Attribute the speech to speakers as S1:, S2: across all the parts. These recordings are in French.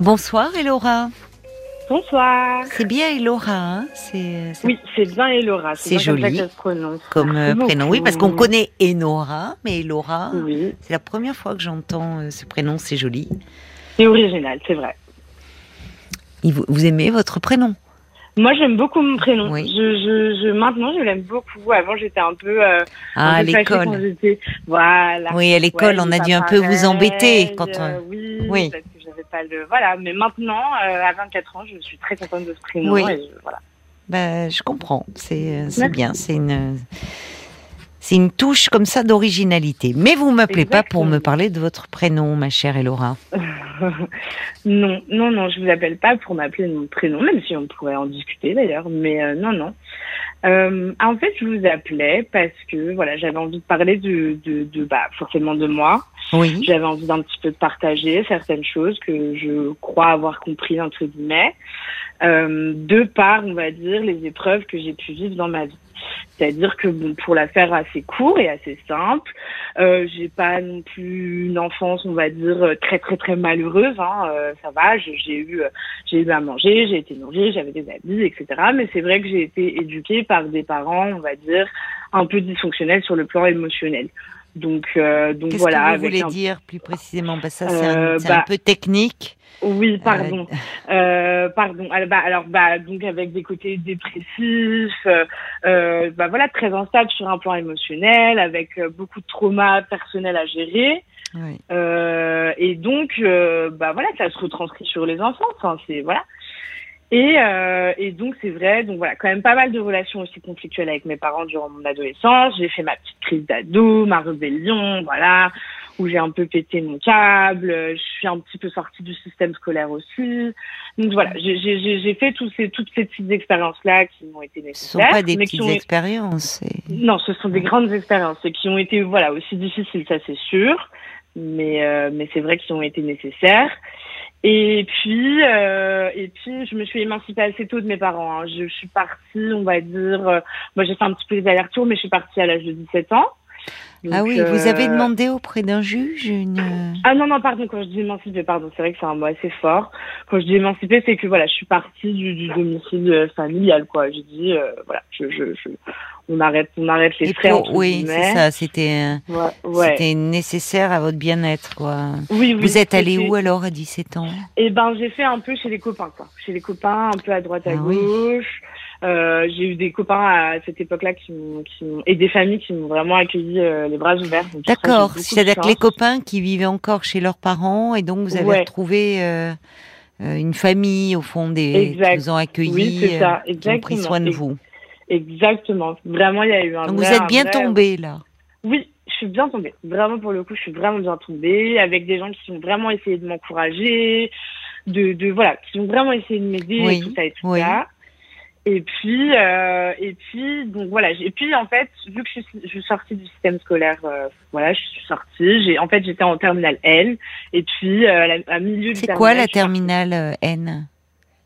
S1: Bonsoir Elora.
S2: Bonsoir.
S1: C'est bien Elora, hein c'est, c'est-
S2: Oui, c'est bien Elora.
S1: C'est
S2: comme ça
S1: joli.
S2: que prononce.
S1: comme euh,
S2: Merci
S1: prénom. Oui, parce qu'on connaît Enora, mais Elora,
S2: Oui,
S1: c'est la première fois que j'entends euh, ce prénom, c'est joli.
S2: c'est original, c'est vrai.
S1: Et vous, vous aimez votre prénom?
S2: Moi, j'aime beaucoup mon prénom.
S1: Oui.
S2: Je, je, je, maintenant, je l'aime beaucoup. Avant, j'étais un peu. euh,
S1: Ah,
S2: un
S1: à
S2: peu
S1: l'école.
S2: Voilà.
S1: Oui, à l'école,
S2: Ouais,
S1: on a dû un peu vous embêter quand on-
S2: oui,
S1: Oui.
S2: parce que j'avais pas le. Voilà, mais maintenant, euh, à 24 ans, je suis très contente de ce prénom.
S1: Oui.
S2: et je- voilà.
S1: Ben, je comprends, c'est, euh, bien, c'est une, c'est une touche comme ça d'originalité. Mais vous m'appelez pas pour me parler de votre prénom, ma chère Elora.
S2: non, non, non, je vous appelle pas pour m'appeler mon prénom, même si on pourrait en discuter d'ailleurs, mais euh, non, non. Euh, en fait, je vous appelais parce que voilà, j'avais envie de parler de, de, de bah, forcément de moi.
S1: Oui,
S2: J'avais envie d'un petit peu de partager certaines choses que je crois avoir compris entre guillemets, euh, de par, on va dire, les épreuves que j'ai pu vivre dans ma vie. C'est-à-dire que bon, pour la faire assez court et assez simple, euh, j'ai pas non plus une enfance, on va dire euh, très très très malheureuse. Hein, euh, ça va, j'ai eu euh, j'ai eu à manger, j'ai été nourrie, j'avais des habits, etc. Mais c'est vrai que j'ai été éduquée par des parents, on va dire, un peu dysfonctionnels sur le plan émotionnel. Donc euh, donc
S1: qu'est-ce
S2: voilà.
S1: que vous voulez
S2: un
S1: dire plus précisément? Que ça, c'est un,
S2: Euh,
S1: c'est un
S2: bah,
S1: peu technique.
S2: oui, pardon. Euh, pardon. Alors bah, alors, bah, donc avec des côtés dépressifs, euh, euh, bah voilà, très instable sur un plan émotionnel, avec euh, beaucoup de traumas personnels à gérer.
S1: Oui.
S2: Euh, et donc, euh, bah voilà, ça se retranscrit sur les enfants. Enfin, c'est voilà. Et, euh, et donc c'est vrai, donc voilà, quand même pas mal de relations aussi conflictuelles avec mes parents durant mon adolescence. J'ai fait ma petite crise d'ado, ma rébellion, voilà, où j'ai un peu pété mon câble. Je suis un petit peu sortie du système scolaire aussi. Donc voilà, j'ai- fait tous ces, toutes ces petites expériences-là qui m'ont été
S1: Ce sont
S2: nécessaires.
S1: pas des
S2: mais
S1: petites
S2: ont-
S1: expériences.
S2: non, ce sont des grandes expériences et qui ont été voilà aussi difficiles, ça c'est sûr, mais euh, mais c'est vrai qu'ils ont été nécessaires. Et puis euh, et puis je me suis émancipée assez tôt de mes parents. hein. Je, suis partie, on va dire, euh, moi j'ai fait un petit peu les allers-retours, mais je suis partie à l'âge de 17 ans.
S1: ah oui, vous
S2: euh,
S1: avez demandé auprès d'un juge une.
S2: ah non, non, pardon, quand je dis émancipée, pardon, c'est vrai que c'est un mot assez fort. Quand je dis émancipée, c'est que voilà, je suis partie du, du domicile euh, familial, quoi. Dit, euh, voilà, je, je, je, on arrête, on arrête les
S1: Et
S2: frais,
S1: pour-
S2: entre
S1: oui, c'est ça. C'était,
S2: Ouais, ouais.
S1: c'était nécessaire à votre bien-être, quoi.
S2: Oui, oui.
S1: vous êtes allé où alors à 17 ans?
S2: Eh ben, j'ai fait un peu chez les copains, quoi. Chez les copains, un peu à droite, à
S1: Ah oui.
S2: gauche. Euh, j'ai eu des copains à cette époque-là qui qui et des familles qui m'ont vraiment accueilli euh, les bras ouverts.
S1: D'accord. C'est-à-dire que les copains qui vivaient encore chez leurs parents et donc vous avez
S2: Ouais.
S1: retrouvé euh, une famille au fond des
S2: Exact.
S1: qui vous ont accueilli,
S2: Oui, ça,
S1: qui ont pris soin de vous.
S2: Exactement. Vraiment, il y a eu un
S1: Donc
S2: vrai-
S1: vous êtes bien
S2: vrai-
S1: tombé là.
S2: Oui, je suis bien tombée. Vraiment, pour le coup, je suis vraiment bien tombée avec des gens qui ont vraiment essayé de m'encourager, de, de, voilà, qui ont vraiment essayé de m'aider
S1: Oui,
S2: et tout ça et tout
S1: oui.
S2: ça. Et puis, euh, et puis, donc voilà. Et puis, en fait, vu que je suis, je suis sortie du système scolaire, euh, voilà, je suis sortie. J'ai, en fait, j'étais en terminale L. Et puis, euh, à, à milieu du
S1: C'est quoi la terminale euh, N?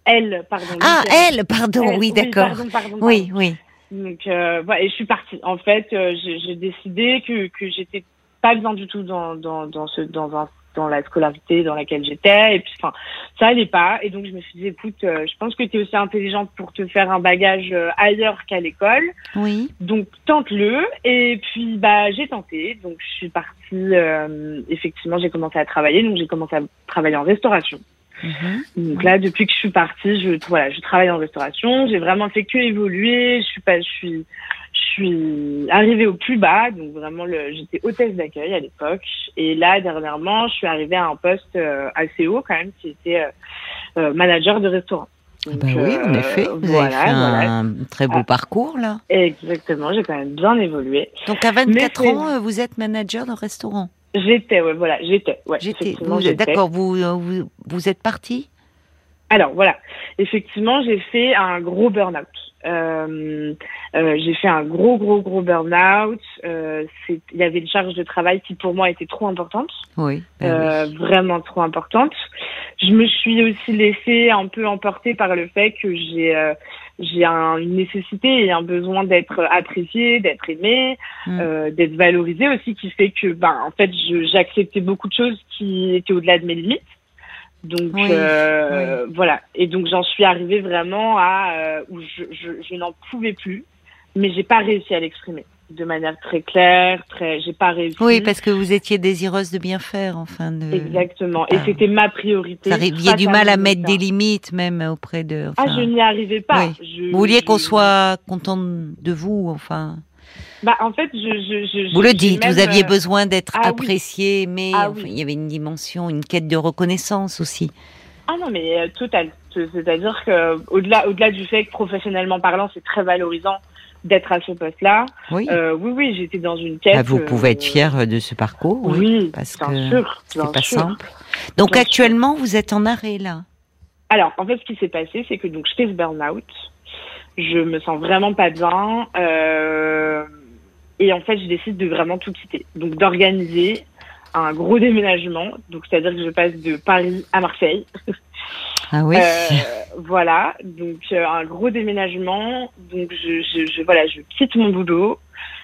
S2: L, pardon.
S1: Ah elle, pardon. Oui, d'accord.
S2: pardon, pardon,
S1: Oui, oui.
S2: donc euh, voilà, et je suis partie. En fait, euh, j'ai j'ai décidé que que j'étais pas bien du tout dans dans dans ce dans un dans la scolarité dans laquelle j'étais et puis enfin ça allait pas et donc je me suis dit écoute euh, je pense que tu es aussi intelligente pour te faire un bagage euh, ailleurs qu'à l'école
S1: Oui.
S2: donc tente-le et puis bah j'ai tenté donc je suis partie euh, effectivement j'ai commencé à travailler donc j'ai commencé à travailler en restauration
S1: Mhm.
S2: donc là, depuis que je suis partie, je voilà, je travaille en restauration. J'ai vraiment fait que évoluer. Je suis pas, je suis, je suis arrivée au plus bas. Donc vraiment, j'étais hôtesse d'accueil à l'époque. Et là, dernièrement, je suis arrivée à un poste euh, assez haut quand même, qui était euh, euh, manager de restaurant.
S1: Ah
S2: Donc,
S1: bah oui, en effet. Vous
S2: voilà,
S1: avez fait
S2: voilà.
S1: un très beau
S2: Ah.
S1: parcours là.
S2: Exactement. J'ai quand même bien évolué.
S1: Donc à 24
S2: c'est-
S1: ans, vous êtes manager de restaurant.
S2: J'étais, ouais, voilà, j'étais. Ouais,
S1: J'étais. d'accord. Vous, euh, vous vous êtes parti?
S2: Alors voilà, effectivement, j'ai fait un gros burn-out. Euh, euh, j'ai fait un gros, gros, gros burn-out. Euh, Il y avait une charge de travail qui pour moi était trop importante,
S1: Oui. ben
S2: euh, vraiment trop importante. Je me suis aussi laissée un peu emporter par le fait que j'ai euh, j'ai un- une nécessité et un besoin d'être appréciée, d'être aimée,
S1: Mm.
S2: euh, d'être valorisée aussi, qui fait que ben en fait j'acceptais beaucoup de choses qui étaient au-delà de mes limites. Donc euh, voilà. Et donc j'en suis arrivée vraiment à euh, où je, je, je n'en pouvais plus, mais j'ai pas réussi à l'exprimer de manière très claire, très. J'ai pas réussi.
S1: Oui, parce que vous étiez désireuse de bien faire, enfin. De...
S2: Exactement. Et c'était ma priorité.
S1: Vous aviez du mal à mettre des limites, même auprès de.
S2: ah, je n'y arrivais pas.
S1: Je, vous vouliez qu'on soit content de vous, enfin.
S2: Bah, en fait, je, je, je
S1: vous le dites, vous aviez euh, besoin d'être ah apprécié, mais ah il y avait une dimension, une quête de reconnaissance aussi.
S2: Ah non, mais euh, total. C'est-à-dire que au-delà, au-delà du fait que professionnellement parlant, c'est très valorisant d'être à ce poste-là. Oui, euh, oui, oui j'étais dans une quête. Ah,
S1: vous pouvez être fier de ce parcours,
S2: oui,
S1: parce
S2: bien
S1: que
S2: sûr,
S1: c'est pas simple. Donc actuellement, vous êtes en arrêt là?
S2: Alors, en fait, ce qui s'est passé, c'est que donc je fais ce burn-out. Je me sens vraiment pas bien. Euh, et en fait, je décide de vraiment tout quitter. Donc, d'organiser un gros déménagement. Donc, c'est-à-dire que je passe de Paris à Marseille.
S1: Ah oui.
S2: Euh, voilà. Donc, euh, un gros déménagement. Donc, je, je, je, voilà, je quitte mon boulot,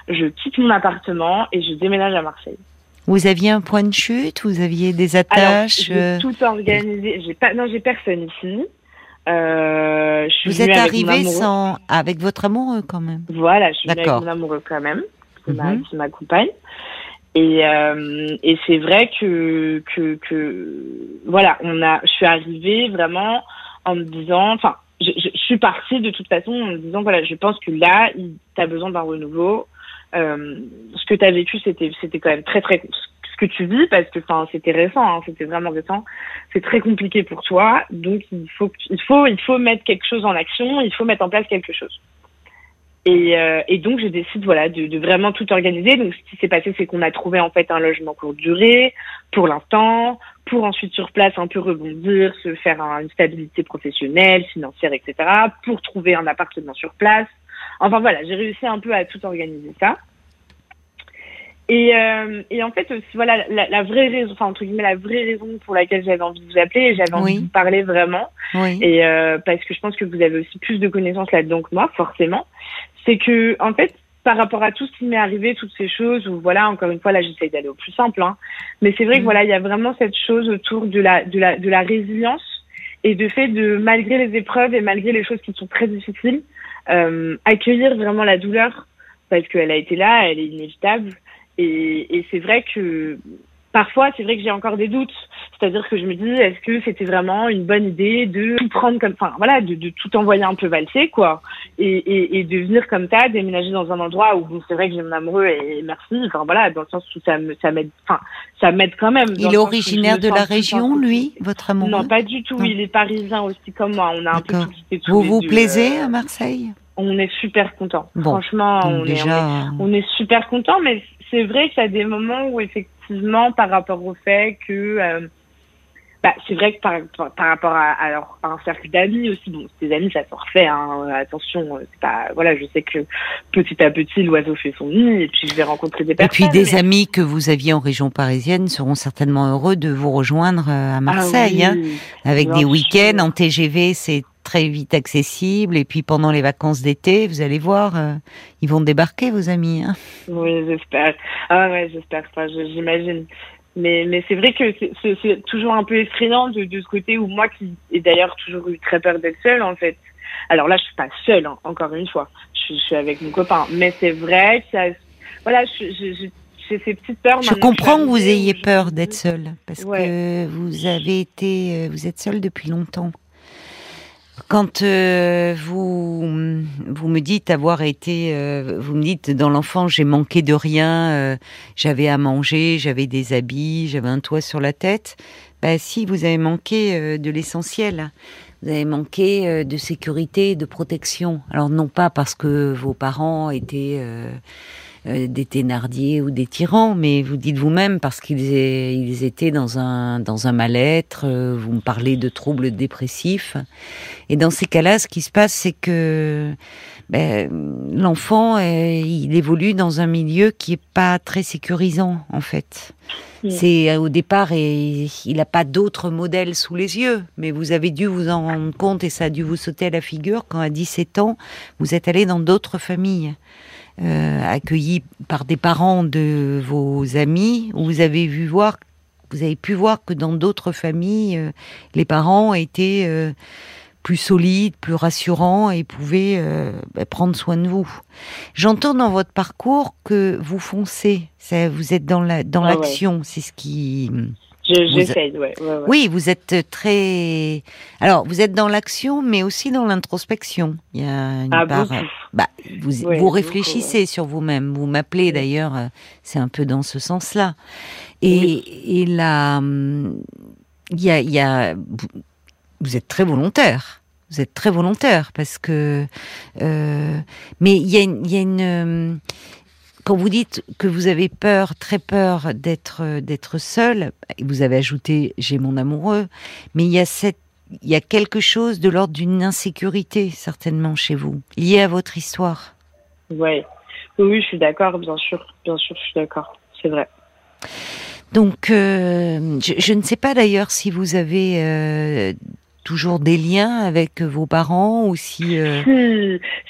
S2: je quitte mon appartement et je déménage à Marseille.
S1: Vous aviez un point de chute? Vous aviez des attaches
S2: j'ai euh? tout organisé. J'ai pas, non, j'ai personne ici.
S1: Euh, je Vous êtes arrivé sans avec votre amoureux quand même.
S2: Voilà, je suis avec mon amoureux quand même qui mhm. m'accompagne. Et, euh, et c'est vrai que, que, que, voilà, on a, je suis arrivée vraiment en me disant, enfin, je, je, suis partie de toute façon en me disant, voilà, je pense que là, tu as besoin d'un renouveau. Euh, ce que tu as vécu, c'était, c'était quand même très, très, que tu vis, parce que, enfin, c'était récent, hein, c'était vraiment récent. C'est très compliqué pour toi. Donc, il faut, il faut, il faut mettre quelque chose en action, il faut mettre en place quelque chose. Et, euh, et, donc, je décide voilà de, de, vraiment tout organiser. Donc, ce qui s'est passé, c'est qu'on a trouvé en fait un logement courte durée pour l'instant, pour ensuite sur place un peu rebondir, se faire une stabilité professionnelle, financière, etc. Pour trouver un appartement sur place. Enfin voilà, j'ai réussi un peu à tout organiser ça. Et, euh, et en fait aussi voilà la, la, vraie raison, enfin entre guillemets la vraie raison pour laquelle j'avais envie de vous appeler et j'avais envie de vous parler vraiment.
S1: Oui.
S2: Et euh, parce que je pense que vous avez aussi plus de connaissances là-dedans que moi forcément c'est que en fait par rapport à tout ce qui m'est arrivé, toutes ces choses, où voilà, encore une fois, là, j'essaie d'aller au plus simple, hein, mais c'est vrai que mm. voilà, il y a vraiment cette chose autour de la, de la, de la résilience et de fait de, malgré les épreuves et malgré les choses qui sont très difficiles, euh, accueillir vraiment la douleur parce qu'elle a été là, elle est inévitable. Et, et c'est vrai que parfois, c'est vrai que j'ai encore des doutes. C'est-à-dire que je me dis, est-ce que c'était vraiment une bonne idée de tout prendre comme, enfin voilà, de, de tout envoyer un peu valser, quoi, et, et, et, de venir comme ça, déménager dans un endroit où c'est vrai que j'ai mon amoureux et merci, enfin voilà, dans le sens où ça me, ça m'aide, enfin ça m'aide quand même.
S1: Il est originaire de la région, lui, votre amoureux
S2: Non, pas du tout. Il est parisien aussi comme moi. On a un peu tout quitté
S1: Vous vous plaisez euh, à Marseille?
S2: on est super content. Franchement, on, est, on, est, super content, mais c'est vrai qu'il y a des moments où effectivement, par rapport au fait que euh, bah, c'est vrai que par, par, rapport à, un cercle d'amis aussi, bon, ses amis, ça se refait, hein, attention, euh, c'est pas, voilà, je sais que petit à petit, l'oiseau fait son nid, et puis je vais rencontrer des personnes.
S1: Et puis des amis que vous aviez en région parisienne seront certainement heureux de vous rejoindre euh, à ah Marseille, hein, avec des week-ends en TGV, c'est très vite accessible, et puis pendant les vacances d'été, vous allez voir, euh, ils vont débarquer, vos amis. Hein.
S2: Oui, j'espère. Ah ouais, j'espère ça, j'imagine. Mais, mais c'est vrai que c'est toujours un peu effrayant de, de ce côté où moi qui ai d'ailleurs toujours eu très peur d'être seule en fait. Alors là, je suis pas seule, hein, encore une fois. Je, je, suis avec mon copain. Mais c'est vrai que ça, voilà, j'ai ces petites peurs.
S1: Je comprends que vous ayez peur d'être seule parce que vous avez été, euh, vous êtes seule depuis longtemps. Quand euh, vous vous me dites avoir été, euh, vous me dites dans l'enfance j'ai manqué de rien, euh, j'avais à manger, j'avais des habits, j'avais un toit sur la tête. Bah si, vous avez manqué de l'essentiel. Vous avez manqué de sécurité, de protection. Alors non pas parce que vos parents étaient euh, des Thénardier ou des tyrans, mais vous dites vous-même parce qu'ils ils étaient dans un dans un mal-être. Euh, vous me parlez de troubles dépressifs, et dans ces cas-là, ce qui se passe, c'est que ben, l'enfant, il évolue dans un milieu qui est pas très sécurisant en fait. C'est euh, au départ et il n'a pas d'autres modèles sous les yeux, mais vous avez dû vous en rendre compte et ça a dû vous sauter à la figure quand à 17 ans vous êtes allé dans d'autres familles euh, accueillis par des parents de vos amis, où vous avez vu voir vous avez pu voir que dans d'autres familles, les parents étaient plus solides, plus rassurants et pouvaient bah, prendre soin de vous. J'entends dans votre parcours que vous foncez, vous êtes dans la dans ah l'action, c'est ce qui
S2: J'essaye, ouais,
S1: Oui, vous êtes très. Alors, vous êtes dans l'action, mais aussi dans l'introspection. Il y a une
S2: ah,
S1: part. Bah, vous, vous réfléchissez sur vous-même. Vous m'appelez d'ailleurs. Euh, c'est un peu dans ce sens-là. Et, et là, hum, il y a, il y a. Vous êtes très volontaire. Vous êtes très volontaire parce que. Euh, mais il y a, il y a une quand vous dites que vous avez peur, très peur d'être d'être seul, vous avez ajouté j'ai mon amoureux, mais il y a cette il y a quelque chose de l'ordre d'une insécurité certainement chez vous, lié à votre histoire.
S2: Ouais. Oui, je suis d'accord, bien sûr, bien sûr, je suis d'accord, c'est vrai.
S1: Donc, euh, je, ne sais pas d'ailleurs si vous avez euh, toujours des liens avec vos parents ou si,
S2: euh...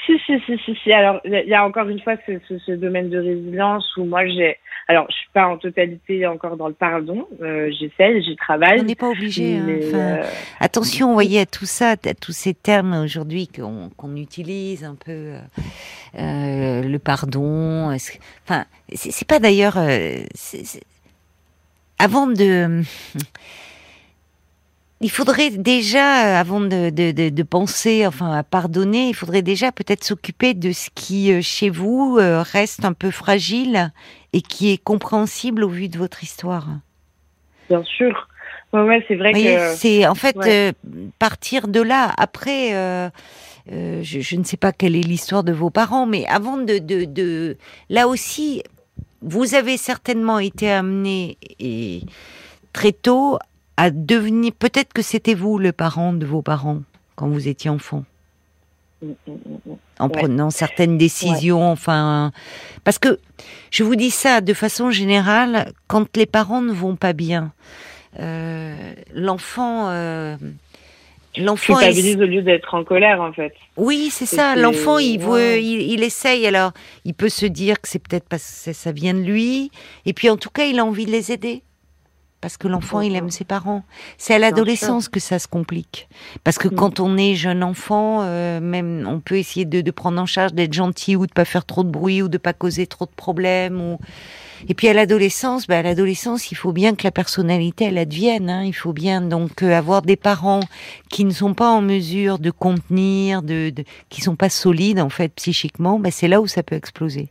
S2: si, si, si, si, si, Alors, il y a encore une fois ce, ce, ce domaine de résilience où moi j'ai. Alors, je suis pas en totalité encore dans le pardon. Euh, J'essaie, j'y travaille.
S1: On n'est pas obligé. Hein, enfin, euh... Attention, vous voyez, à tout ça, à tous ces termes aujourd'hui qu'on utilise un peu, le pardon. Enfin, c'est pas d'ailleurs. Avant de il faudrait déjà, euh, avant de, de, de, penser, enfin, à pardonner, il faudrait déjà peut-être s'occuper de ce qui, euh, chez vous, euh, reste un peu fragile et qui est compréhensible au vu de votre histoire.
S2: Bien sûr. Ouais, ouais c'est vrai que.
S1: C'est en fait partir de là. Après, je, je, ne sais pas quelle est l'histoire de vos parents, mais avant de, de, de, là aussi, vous avez certainement été amené et très tôt à devenir. Peut-être que c'était vous le parent de vos parents quand vous étiez enfant? En prenant certaines décisions, enfin, parce que je vous dis ça de façon générale, quand les parents ne vont pas bien, euh, l'enfant, euh,
S2: l'enfant au lieu d'être en colère en fait.
S1: Oui, c'est ça. L'enfant, il, veut, il, essaye. Alors, il peut se dire que c'est peut-être parce que ça vient de lui, et puis en tout cas, il a envie de les aider parce que l'enfant il aime ses parents. C'est à l'adolescence que ça se complique. Parce que mm. quand on est jeune enfant, euh, même on peut essayer de, de prendre en charge d'être gentil ou de pas faire trop de bruit ou de pas causer trop de problèmes. Ou... Et puis à l'adolescence, bah à l'adolescence, il faut bien que la personnalité elle advienne. Hein. Il faut bien donc euh, avoir des parents qui ne sont pas en mesure de contenir, de, de qui sont pas solides en fait psychiquement. Bah, c'est là où ça peut exploser.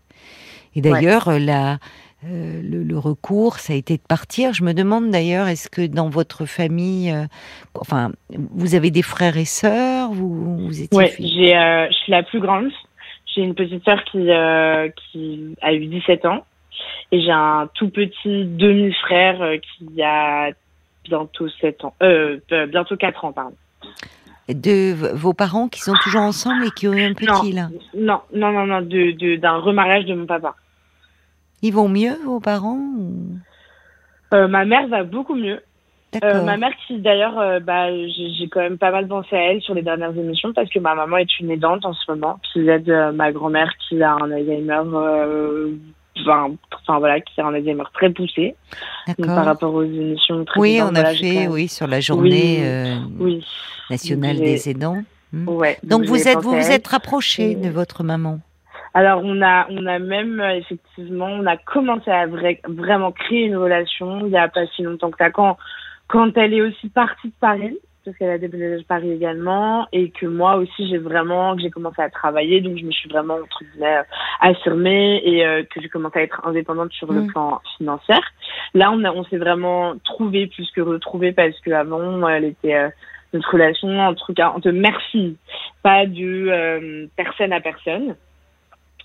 S1: Et d'ailleurs, euh, la euh, le, recours, ça a été de partir. Je me demande d'ailleurs, est-ce que dans votre famille, euh, enfin, vous avez des frères et sœurs vous, vous
S2: étiez Ouais, j'ai, euh, je suis la plus grande. J'ai une petite sœur qui, qui a eu 17 ans. Et j'ai un tout petit demi-frère qui a bientôt 7 ans. bientôt 4 ans, pardon.
S1: De vos parents qui sont toujours ensemble et qui ont eu un petit, là?
S2: Non, non, non, non, de, d'un remariage de mon papa.
S1: Ils vont mieux, vos parents
S2: euh, Ma mère va beaucoup mieux. Euh, ma mère qui d'ailleurs, euh, bah, j'ai quand même pas mal pensé à elle sur les dernières émissions parce que ma maman est une aidante en ce moment qui aide ma grand-mère qui a un Alzheimer, enfin, enfin, voilà, qui a un Alzheimer très poussé. par rapport aux émissions
S1: Oui, on a fait, oui, sur la journée nationale des aidants.
S2: Hmm. Ouais,
S1: donc, vous êtes vous vous êtes rapproché de votre maman?
S2: Alors on a on a même euh, effectivement on a commencé à vraiment créer une relation il y a pas si longtemps que ça quand quand elle est aussi partie de Paris parce qu'elle a déménagé de Paris également et que moi aussi j'ai vraiment que j'ai commencé à travailler donc je me suis vraiment entre guillemets affirmée et euh, que j'ai commencé à être indépendante sur le mm. plan financier. Là on a on s'est vraiment trouvé plus que retrouvé parce que avant elle était euh, notre relation en tout cas on te merci pas de personne à personne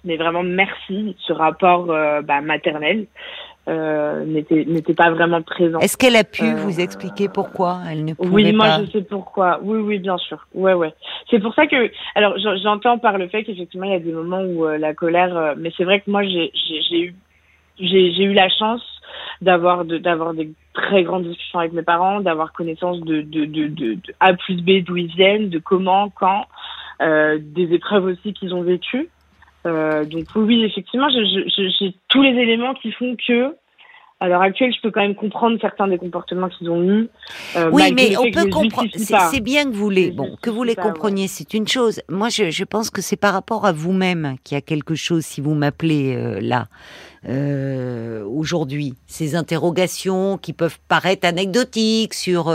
S2: mais vraiment merci. Ce rapport euh, bah, maternel euh, n'était pas vraiment présent.
S1: Est-ce qu'elle a pu euh, vous expliquer pourquoi elle ne pouvait
S2: oui, moi je sais pourquoi. Oui, oui, bien sûr. Ouais, ouais. C'est pour ça que, alors j'entends par le fait qu'effectivement il y a des moments où la colère, mais c'est vrai que moi j'ai eu j'ai eu la chance d'avoir de, d'avoir des très grandes discussions avec mes parents, d'avoir connaissance de, de, de, de, A plus B d'où ils viennent, de comment, quand, euh, des épreuves aussi qu'ils ont vécues. Euh, donc oui, effectivement, j'ai tous les éléments qui font que à l'heure actuelle, je peux quand même comprendre certains des comportements qu'ils ont mis.
S1: Euh, oui, mais on peut comprendre. C'est bien que vous les, bon, que vous les compreniez, c'est une chose. Moi, je, je pense que c'est par rapport à vous-même qu'il y a quelque chose. Si vous m'appelez euh, là euh, aujourd'hui, ces interrogations qui peuvent paraître anecdotiques sur,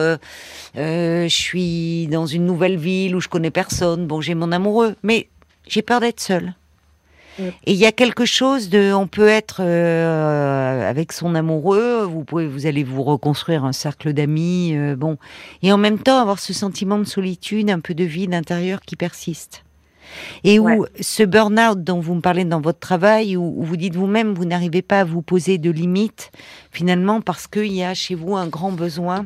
S1: je suis dans une nouvelle ville où je connais personne. Bon, j'ai mon amoureux, mais j'ai peur d'être seule. Et il y a quelque chose de, on peut être euh, avec son amoureux, vous pouvez, vous allez vous reconstruire un cercle d'amis, euh, bon, et en même temps avoir ce sentiment de solitude, un peu de vide intérieur qui persiste. Et où ce burn-out dont vous me parlez dans votre travail, où, vous dites vous-même, vous n'arrivez pas à vous poser de limites, finalement, parce qu'il y a chez vous un grand besoin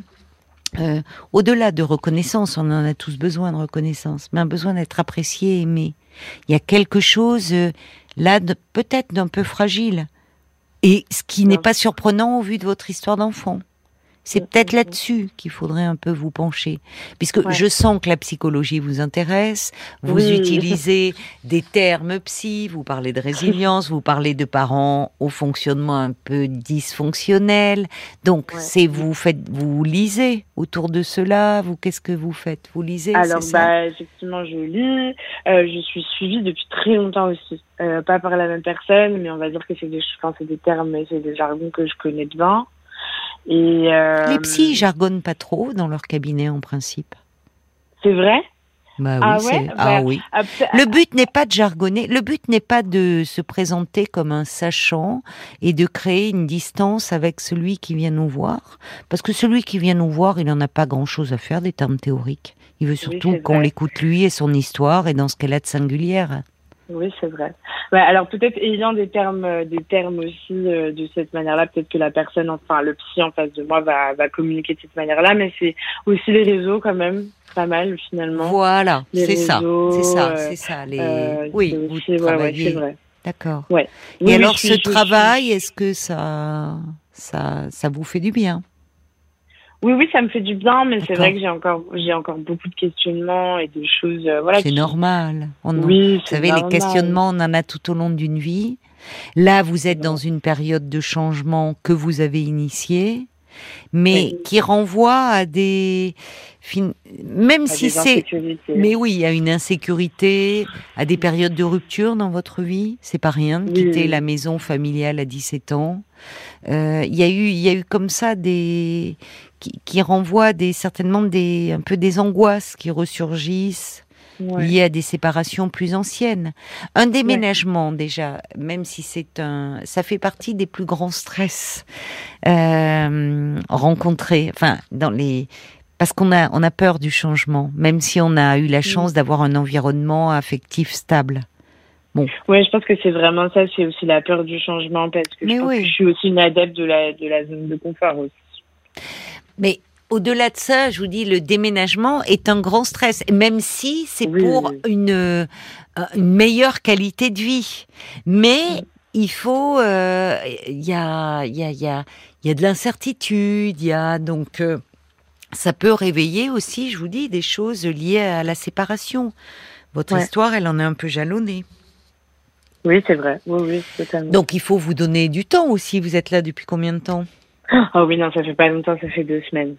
S1: euh, au-delà de reconnaissance, on en a tous besoin de reconnaissance, mais un besoin d'être apprécié, aimé. Il y a quelque chose là peut-être d'un peu fragile. Et ce qui n'est pas surprenant au vu de votre histoire d'enfant. C'est peut-être là-dessus qu'il faudrait un peu vous pencher, puisque je sens que la psychologie vous intéresse. Vous utilisez des termes psy, vous parlez de résilience, vous parlez de parents au fonctionnement un peu dysfonctionnel. Donc, c'est vous faites, vous lisez autour de cela. Vous, qu'est-ce que vous faites? Vous lisez
S2: Alors, bah, effectivement, je lis. Euh, je suis suivie depuis très longtemps aussi, euh, pas par la même personne, mais on va dire que c'est des, c'est des termes, c'est des jargons que je connais bien.
S1: Et, euh, Les psys jargonnent pas trop dans leur cabinet en principe.
S2: C'est vrai?
S1: Bah oui, ah, ouais ah bah, oui. Le but n'est pas de jargonner, le but n'est pas de se présenter comme un sachant et de créer une distance avec celui qui vient nous voir. Parce que celui qui vient nous voir, il n'en a pas grand-chose à faire des termes théoriques. Il veut surtout qu'on l'écoute lui et son histoire et dans ce qu'elle a de singulière.
S2: Oui, c'est vrai. alors peut-être ayant des termes, euh, des termes aussi euh, de cette manière-là, peut-être que la personne, enfin le psy en face de moi va, va communiquer de cette manière-là, mais c'est aussi les réseaux quand même, pas mal finalement.
S1: Voilà, c'est ça, c'est ça, c'est ça. Les... Euh, oui, vous travaillez. vrai. D'accord. Ouais. Et alors ce travail, est-ce que ça, ça, ça vous fait du bien?
S2: Oui, oui, ça me fait du bien, mais c'est vrai que j'ai encore, j'ai encore beaucoup de questionnements et de choses. Euh, voilà.
S1: C'est normal. On oui, vous savez, les questionnements, on en a tout au long d'une vie. Là, vous êtes dans une période de changement que vous avez initiée, mais qui renvoie à des, même si c'est, mais oui, a une insécurité, à des périodes de rupture dans votre vie. C'est pas rien de quitter la maison familiale à 17 ans. Euh, il y a eu, il y a eu comme ça des qui, qui renvoient des certainement des un peu des angoisses qui ressurgissent liées à des séparations plus anciennes. Un déménagement déjà, même si c'est un, ça fait partie des plus grands stress euh, rencontrés. Enfin, dans les parce qu'on a on a peur du changement, même si on a eu la chance d'avoir un environnement affectif stable.
S2: Bon. Ouais, je pense que c'est vraiment ça, c'est aussi la peur du changement parce que je, pense que je suis aussi une adepte de la de la zone de confort aussi.
S1: Mais au-delà de ça, je vous dis, le déménagement est un grand stress, même si c'est pour une, euh, une, meilleure qualité de vie. Mais il faut, euh, il y, a, y, a, y, a, y a de l'incertitude, il y a donc euh, ça peut réveiller aussi, je vous dis, des choses liées à la séparation. Votre histoire, elle en est un peu jalonnée.
S2: Oui, c'est vrai. Oui, oui, totalement.
S1: Donc il faut vous donner du temps aussi. Vous êtes là depuis combien de temps?
S2: Oh oui, non, ça fait pas longtemps, ça fait deux semaines.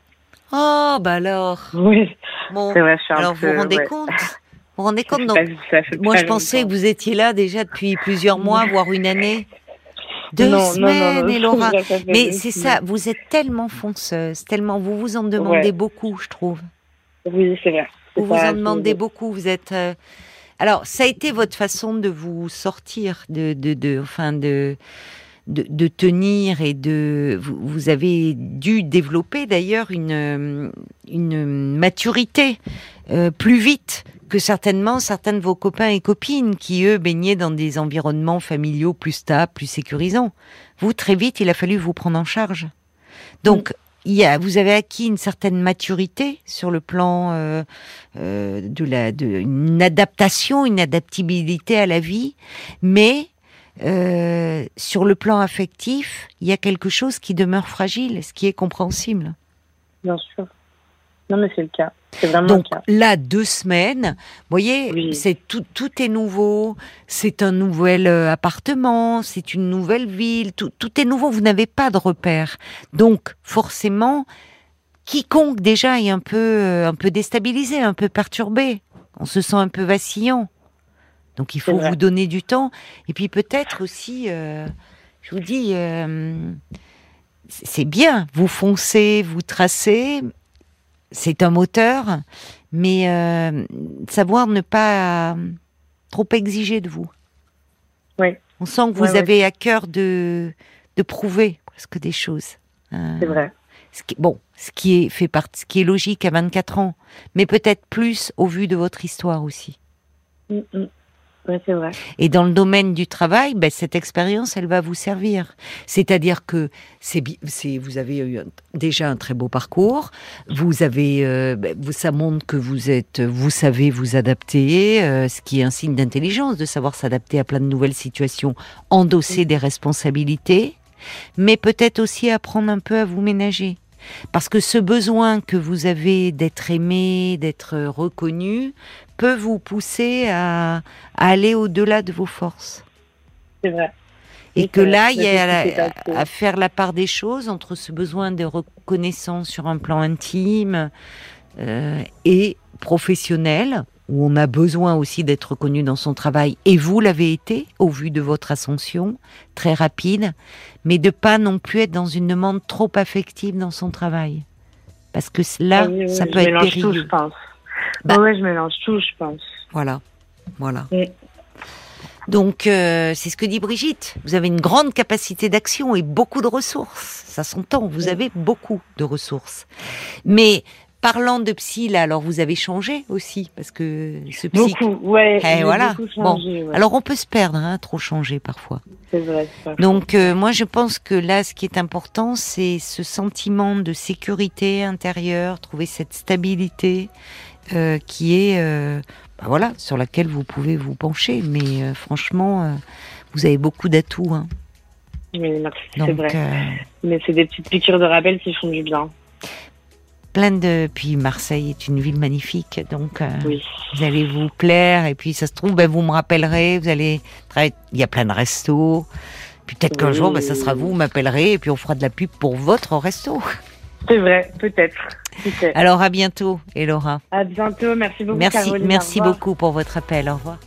S1: Oh, bah alors.
S2: Oui.
S1: Bon, vrai, alors vous vous rendez compte Vous vous rendez compte Moi, je pensais que vous étiez là déjà depuis plusieurs mois, voire une année. Deux semaines, et Laura. Mais c'est ça, vous êtes tellement fonceuse, tellement, vous vous en demandez beaucoup, je trouve.
S2: Oui, c'est vrai.
S1: Vous vous en demandez beaucoup, vous êtes. Euh, alors, ça a été votre façon de vous sortir de, de, de enfin de de, tenir et de vous, avez dû développer d'ailleurs une une maturité euh, plus vite que certainement certains de vos copains et copines qui eux baignaient dans des environnements familiaux plus stables, plus sécurisants. Vous très vite, il a fallu vous prendre en charge. Donc il y a, vous avez acquis une certaine maturité sur le plan euh, euh, de la de une adaptation, une adaptabilité à la vie, mais euh, sur le plan affectif, il y a quelque chose qui demeure fragile, ce qui est compréhensible.
S2: Bien sûr. Non, mais c'est le cas.
S1: Donc là, deux semaines, vous voyez, c'est tout, tout est nouveau, c'est un nouvel euh, appartement, c'est une nouvelle ville, tout, tout est nouveau, vous n'avez pas de repères. Donc forcément, quiconque déjà est un peu, euh, un peu déstabilisé, un peu perturbé, on se sent un peu vacillant. Donc il faut vous donner du temps. Et puis peut-être aussi, euh, je vous dis, c'est bien, vous foncez, vous tracez, c'est un moteur, mais euh, savoir ne pas trop exiger de vous.
S2: Oui.
S1: On sent que vous avez à cœur de, de prouver presque des choses.
S2: Euh, c'est vrai.
S1: Ce qui, bon, ce qui est fait partie, ce qui est logique à 24 ans, mais peut-être plus au vu de votre histoire aussi.
S2: Mm, mm
S1: Et dans le domaine du travail, ben, cette expérience, elle va vous servir. C'est-à-dire que vous avez eu déjà un très beau parcours. Vous avez, euh, ben, ça montre que vous êtes, vous savez vous adapter, euh, ce qui est un signe d'intelligence, de savoir s'adapter à plein de nouvelles situations, endosser des responsabilités, mais peut-être aussi apprendre un peu à vous ménager. Parce que ce besoin que vous avez d'être aimé, d'être reconnu, peut vous pousser à, aller au-delà de vos forces.
S2: C'est vrai.
S1: Et que là, il y a à, faire la part des choses entre ce besoin de reconnaissance sur un plan intime euh, et professionnel, où on a besoin aussi d'être reconnu dans son travail, et vous l'avez été au vu de votre ascension très rapide, mais de pas non plus être dans une demande trop affective dans son travail, parce que là, ça peut être périlleux.
S2: Bah, ouais, je mélange tout, je pense.
S1: Voilà, voilà. Donc, euh, c'est ce que dit Brigitte. Vous avez une grande capacité d'action et beaucoup de ressources. Ça s'entend, vous avez beaucoup de ressources. Mais parlant de psy, là, alors vous avez changé aussi, parce que ce psy.
S2: Beaucoup, ouais.
S1: Eh, voilà. bon, alors on peut se perdre, hein, trop changer parfois.
S2: C'est vrai.
S1: Donc euh, moi, je pense que là, ce qui est important, c'est ce sentiment de sécurité intérieure, trouver cette stabilité euh, qui est euh, bah voilà sur laquelle vous pouvez vous pencher. Mais euh, franchement, vous avez beaucoup d'atouts. Hein.
S2: Mais c'est vrai. Mais c'est des petites piqûres de rappel qui font du bien.
S1: Plein de. Puis Marseille est une ville magnifique, donc vous allez vous plaire. Et puis ça se trouve, ben, vous me rappellerez. Vous allez. Il y a plein de restos. Puis peut-être qu'un jour, ben, ça sera vous, vous m'appellerez et puis on fera de la pub pour votre resto.
S2: C'est vrai, peut-être.
S1: Alors à bientôt, Elora.
S2: À bientôt, merci beaucoup.
S1: Merci, merci beaucoup pour votre appel. Au revoir.